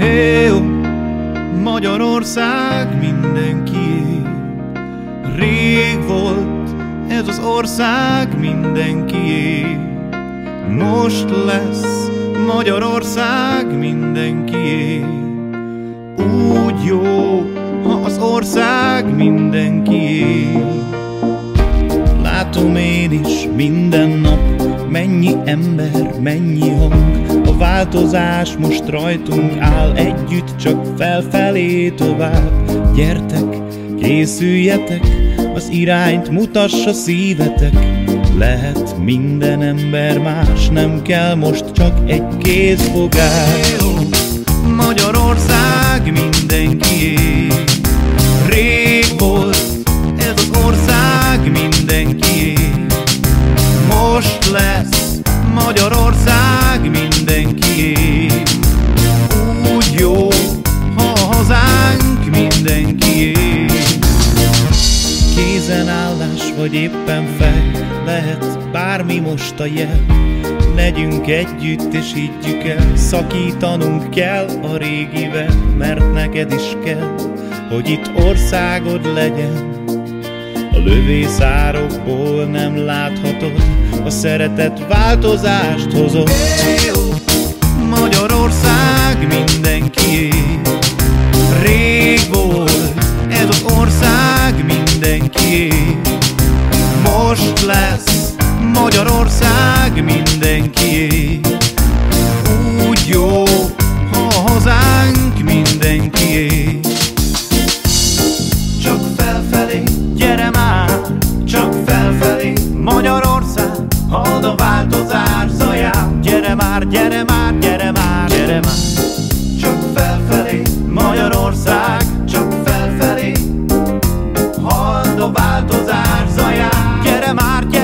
Hé, Magyarország mindenki. Rég volt ez az ország mindenki. Most lesz Magyarország mindenki. Úgy jó, ha az ország mindenki. Látom én is minden nap, mennyi ember, mennyi hang, változás most rajtunk áll együtt, csak felfelé tovább. Gyertek, készüljetek, az irányt mutassa szívetek. Lehet minden ember más, nem kell most csak egy kézfogás. Magyarország mindenki Rég volt ez az ország mindenki Kézenállás vagy éppen fej Lehet bármi most a jel. Legyünk együtt és higgyük el Szakítanunk kell a régivel Mert neked is kell Hogy itt országod legyen. A lövészárokból nem láthatod, a szeretet változást hozott. Magyarország mindenki, rég volt most lesz Magyarország mindenkié. Úgy jó, ha a hazánk mindenkié. Csak felfelé, gyere már, csak felfelé. Magyarország, halad a változás zaját Gyere már, gyere már, gyere már, gyere már. mare